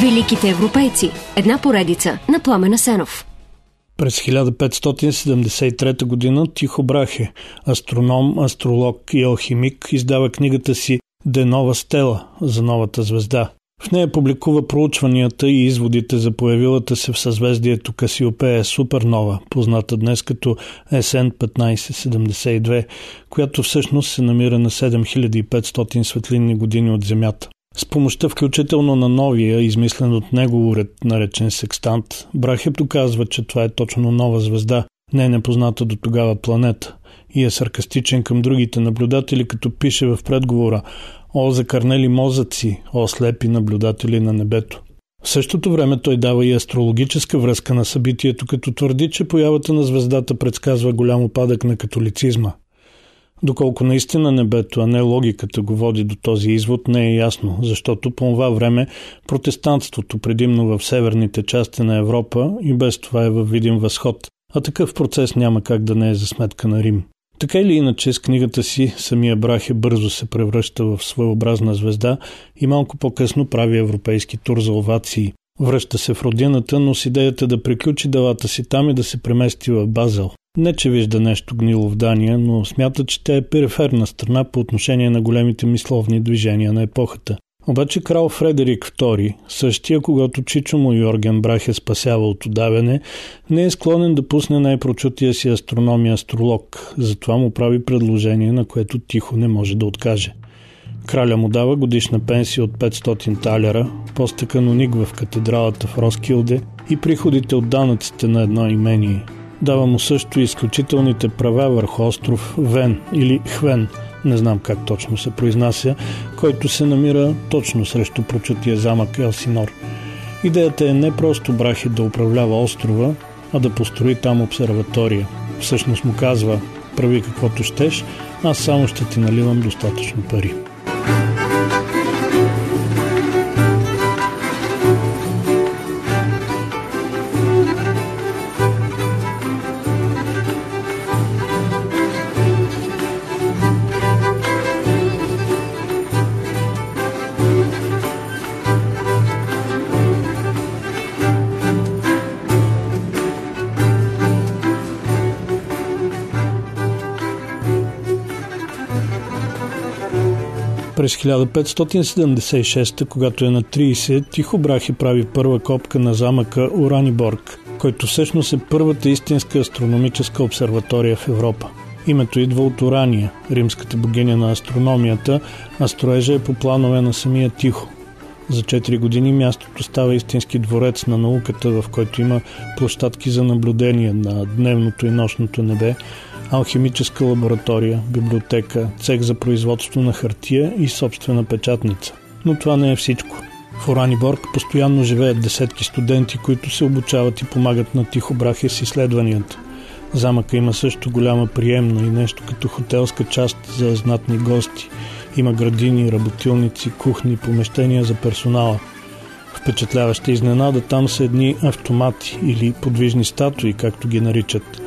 Великите европейци. Една поредица на Пламена Сенов. През 1573 година Тихо Брахе, астроном, астролог и алхимик, издава книгата си Де нова стела за новата звезда. В нея публикува проучванията и изводите за появилата се в съзвездието Касиопея супернова, позната днес като СН 1572, която всъщност се намира на 7500 светлинни години от Земята. С помощта включително на новия, измислен от него уред, наречен секстант, Брахеб доказва, че това е точно нова звезда, не е непозната до тогава планета и е саркастичен към другите наблюдатели, като пише в предговора О, закърнели мозъци, о, слепи наблюдатели на небето. В същото време той дава и астрологическа връзка на събитието, като твърди, че появата на звездата предсказва голям опадък на католицизма – Доколко наистина небето, а не логиката го води до този извод, не е ясно, защото по това време протестантството, предимно в северните части на Европа, и без това е във видим възход, а такъв процес няма как да не е за сметка на Рим. Така или иначе, с книгата си самия Брахе бързо се превръща в своеобразна звезда и малко по-късно прави европейски тур за овации. Връща се в родината, но с идеята да приключи делата си там и да се премести в Базел. Не, че вижда нещо гнило в Дания, но смята, че тя е периферна страна по отношение на големите мисловни движения на епохата. Обаче крал Фредерик II, същия, когато Чичо му Йорген Брах е спасява от удавяне, не е склонен да пусне най-прочутия си астрономия астролог, затова му прави предложение, на което тихо не може да откаже. Краля му дава годишна пенсия от 500 талера, поста каноник в катедралата в Роскилде и приходите от данъците на едно имение – Дава му също изключителните права върху остров Вен или Хвен, не знам как точно се произнася, който се намира точно срещу прочутия замък Елсинор. Идеята е не просто Брахи да управлява острова, а да построи там обсерватория. Всъщност му казва, прави каквото щеш, аз само ще ти наливам достатъчно пари. Thank you. През 1576, когато е на 30, Тихо Брахи прави първа копка на замъка Ураниборг, който всъщност е първата истинска астрономическа обсерватория в Европа. Името идва от Урания, римската богиня на астрономията, а строежа е по планове на самия Тихо. За 4 години мястото става истински дворец на науката, в който има площадки за наблюдение на дневното и нощното небе, алхимическа лаборатория, библиотека, цех за производство на хартия и собствена печатница. Но това не е всичко. В Ораниборг постоянно живеят десетки студенти, които се обучават и помагат на Тихо Брахе с изследванията. Замъка има също голяма приемна и нещо като хотелска част за знатни гости. Има градини, работилници, кухни, помещения за персонала. Впечатляваща изненада там са едни автомати или подвижни статуи, както ги наричат.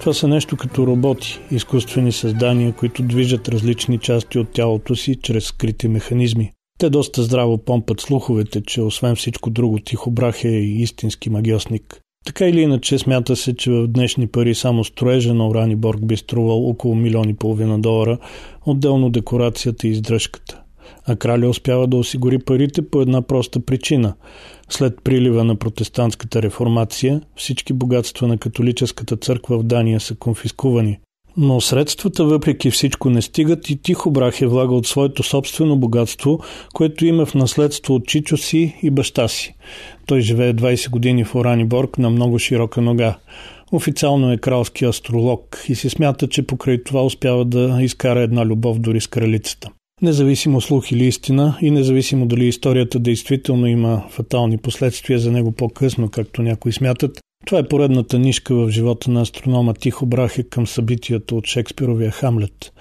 Това са нещо като роботи, изкуствени създания, които движат различни части от тялото си чрез скрити механизми. Те доста здраво помпат слуховете, че освен всичко друго Тихобрах е и истински магиосник. Така или иначе смята се, че в днешни пари само строежа на Борг би струвал около милиони и половина долара, отделно декорацията и издръжката. А краля успява да осигури парите по една проста причина. След прилива на протестантската реформация, всички богатства на католическата църква в Дания са конфискувани. Но средствата въпреки всичко не стигат и тихо брах е влага от своето собствено богатство, което има в наследство от чичо си и баща си. Той живее 20 години в Ораниборг на много широка нога. Официално е кралски астролог и се смята, че покрай това успява да изкара една любов дори с кралицата. Независимо слух или истина и независимо дали историята действително има фатални последствия за него по-късно, както някои смятат, това е поредната нишка в живота на астронома Тихо Брахе към събитията от Шекспировия Хамлет.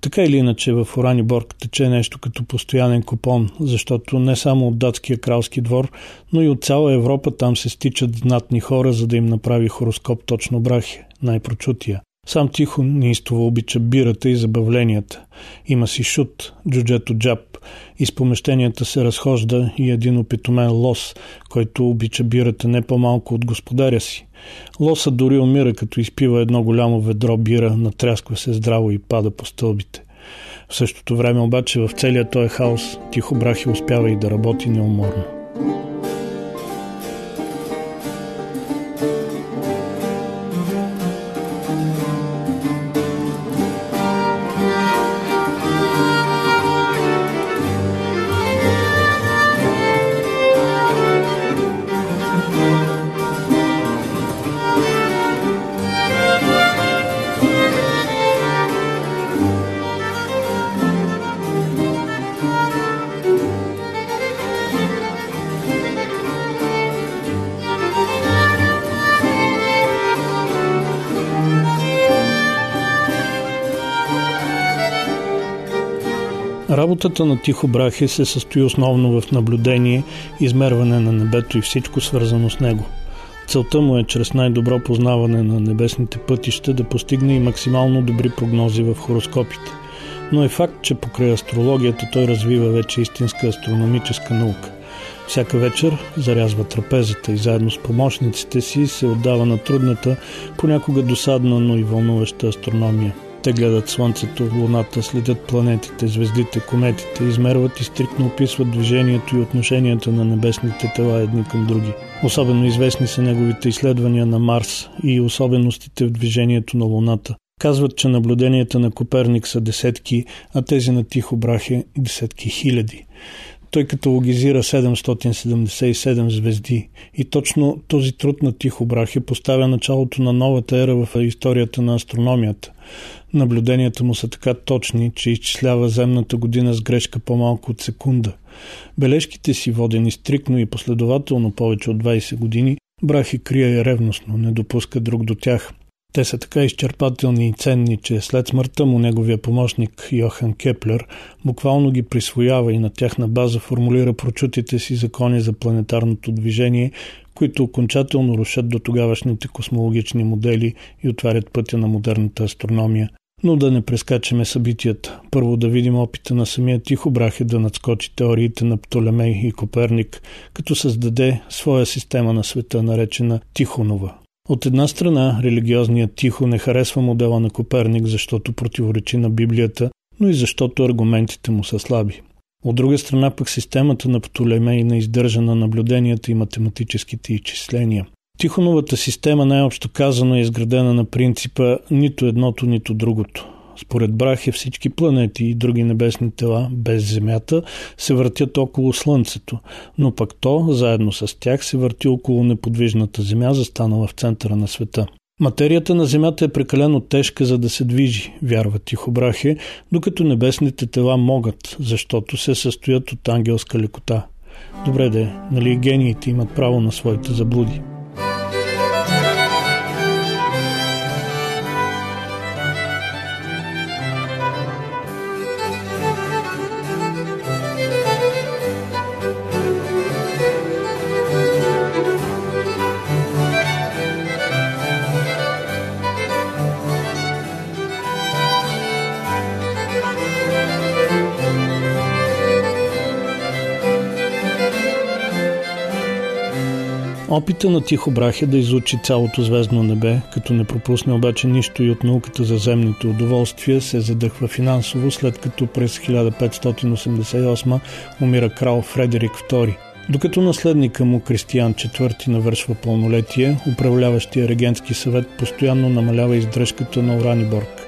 Така или иначе в Ораниборг тече нещо като постоянен купон, защото не само от датския кралски двор, но и от цяла Европа там се стичат знатни хора, за да им направи хороскоп точно Брахе, най-прочутия. Сам тихо неистово обича бирата и забавленията. Има си шут, джуджето джаб, Из помещенията се разхожда и един опитомен лос, който обича бирата не по-малко от господаря си. Лоса дори умира, като изпива едно голямо ведро бира, натрясква се здраво и пада по стълбите. В същото време обаче в целия този хаос Тихо Брахи успява и да работи неуморно. Работата на Тихо Брахе се състои основно в наблюдение, измерване на небето и всичко свързано с него. Целта му е чрез най-добро познаване на небесните пътища да постигне и максимално добри прогнози в хороскопите. Но е факт, че покрай астрологията той развива вече истинска астрономическа наука. Всяка вечер зарязва трапезата и заедно с помощниците си се отдава на трудната, понякога досадна, но и вълнуваща астрономия – те гледат Слънцето, Луната, следят планетите, звездите, кометите, измерват и стриктно описват движението и отношенията на небесните тела едни към други. Особено известни са неговите изследвания на Марс и особеностите в движението на Луната. Казват, че наблюденията на Коперник са десетки, а тези на Тихо Брахе – десетки хиляди. Той каталогизира 777 звезди и точно този труд на Тихо Брахе поставя началото на новата ера в историята на астрономията. Наблюденията му са така точни, че изчислява земната година с грешка по-малко от секунда. Бележките си, водени стрикно и последователно повече от 20 години, Брахи крие ревностно, не допуска друг до тях. Те са така изчерпателни и ценни, че след смъртта му неговия помощник Йохан Кеплер буквално ги присвоява и на тяхна база формулира прочутите си закони за планетарното движение, които окончателно рушат до тогавашните космологични модели и отварят пътя на модерната астрономия. Но да не прескачаме събитията. Първо да видим опита на самия Тихо Брахе да надскочи теориите на Птолемей и Коперник, като създаде своя система на света, наречена Тихонова. От една страна, религиозният Тихо не харесва модела на Коперник, защото противоречи на Библията, но и защото аргументите му са слаби. От друга страна пък системата на Птолемей не издържа на наблюденията и математическите изчисления. Тихоновата система най-общо казано е изградена на принципа нито едното, нито другото. Според Брахе всички планети и други небесни тела, без Земята, се въртят около Слънцето, но пък то, заедно с тях, се върти около неподвижната Земя, застанала в центъра на света. Материята на Земята е прекалено тежка, за да се движи, вярва Тихобрахе, докато небесните тела могат, защото се състоят от ангелска лекота. Добре де, нали гениите имат право на своите заблуди? Опита на Тихо Брах е да изучи цялото звездно небе, като не пропусне обаче нищо и от науката за земните удоволствия, се задъхва финансово, след като през 1588 умира крал Фредерик II. Докато наследника му Кристиян IV навършва пълнолетие, управляващия регентски съвет постоянно намалява издръжката на Ораниборг.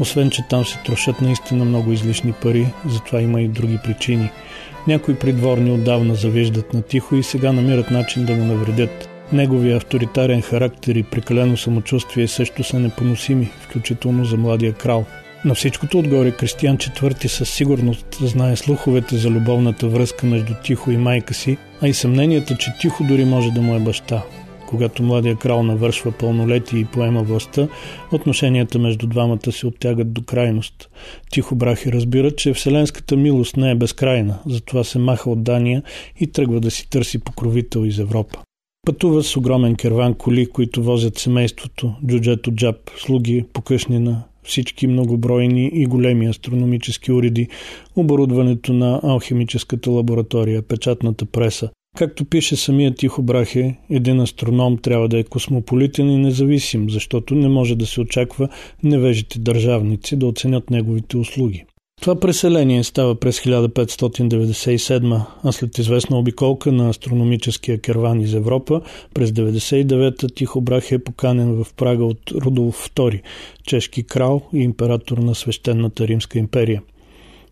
Освен, че там се трошат наистина много излишни пари, затова има и други причини – някои придворни отдавна завиждат на тихо и сега намират начин да му навредят. Неговия авторитарен характер и прекалено самочувствие също са непоносими, включително за младия крал. На всичкото отгоре Кристиян IV със сигурност знае слуховете за любовната връзка между Тихо и майка си, а и съмненията, че Тихо дори може да му е баща. Когато младия крал навършва пълнолетие и поема властта, отношенията между двамата се оттягат до крайност. Тихо брахи разбира, че вселенската милост не е безкрайна, затова се маха от Дания и тръгва да си търси покровител из Европа. Пътува с огромен керван коли, които возят семейството, джуджето джаб, слуги, покъшнина, всички многобройни и големи астрономически уреди, оборудването на алхимическата лаборатория, печатната преса. Както пише самия Тихо Брахе, един астроном трябва да е космополитен и независим, защото не може да се очаква невежите държавници да оценят неговите услуги. Това преселение става през 1597, а след известна обиколка на астрономическия керван из Европа, през 99-та Тихо Брах е поканен в Прага от Рудолф II, чешки крал и император на свещената Римска империя.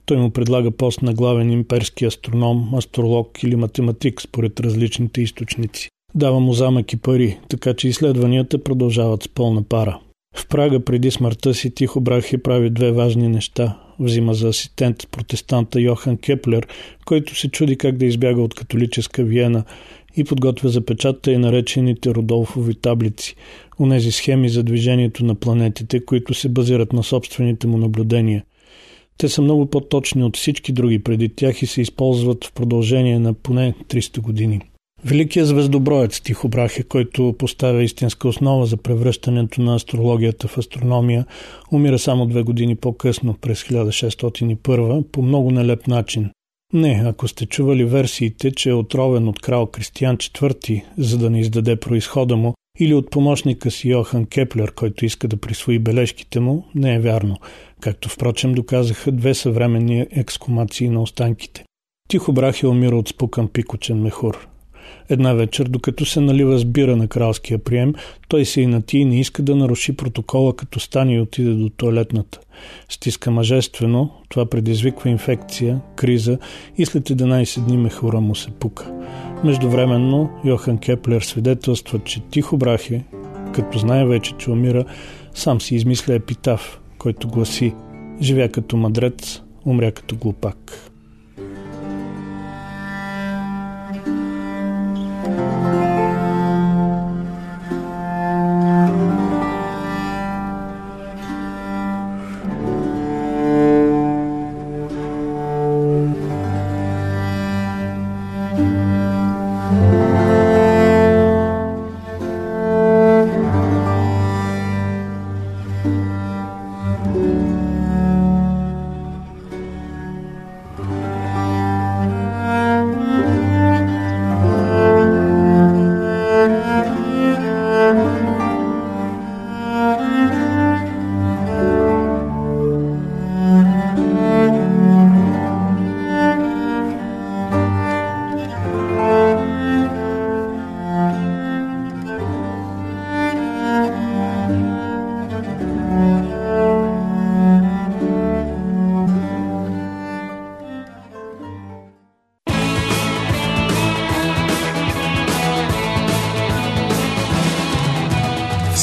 Той му предлага пост на главен имперски астроном, астролог или математик според различните източници. Дава му замък и пари, така че изследванията продължават с пълна пара. В Прага преди смъртта си Тихо Брахе прави две важни неща. Взима за асистент протестанта Йохан Кеплер, който се чуди как да избяга от католическа Виена и подготвя за печата и наречените Родолфови таблици, онези схеми за движението на планетите, които се базират на собствените му наблюдения. Те са много по-точни от всички други преди тях и се използват в продължение на поне 300 години. Великият звездоброец Тихо Брахе, който поставя истинска основа за превръщането на астрологията в астрономия, умира само две години по-късно, през 1601, по много нелеп начин. Не, ако сте чували версиите, че е отровен от крал Кристиян IV, за да не издаде происхода му, или от помощника си Йохан Кеплер, който иска да присвои бележките му, не е вярно, както впрочем доказаха две съвременни екскумации на останките. Тихо Брахе умира от спукан пикочен мехур. Една вечер, докато се налива сбира на кралския прием, той се инати и не иска да наруши протокола, като стане и отиде до туалетната. Стиска мъжествено, това предизвиква инфекция, криза и след 11 дни мехура му се пука. Междувременно Йохан Кеплер свидетелства, че Тихо Брахе, като знае вече, че умира, сам си измисля епитаф, който гласи «Живя като мадрец, умря като глупак».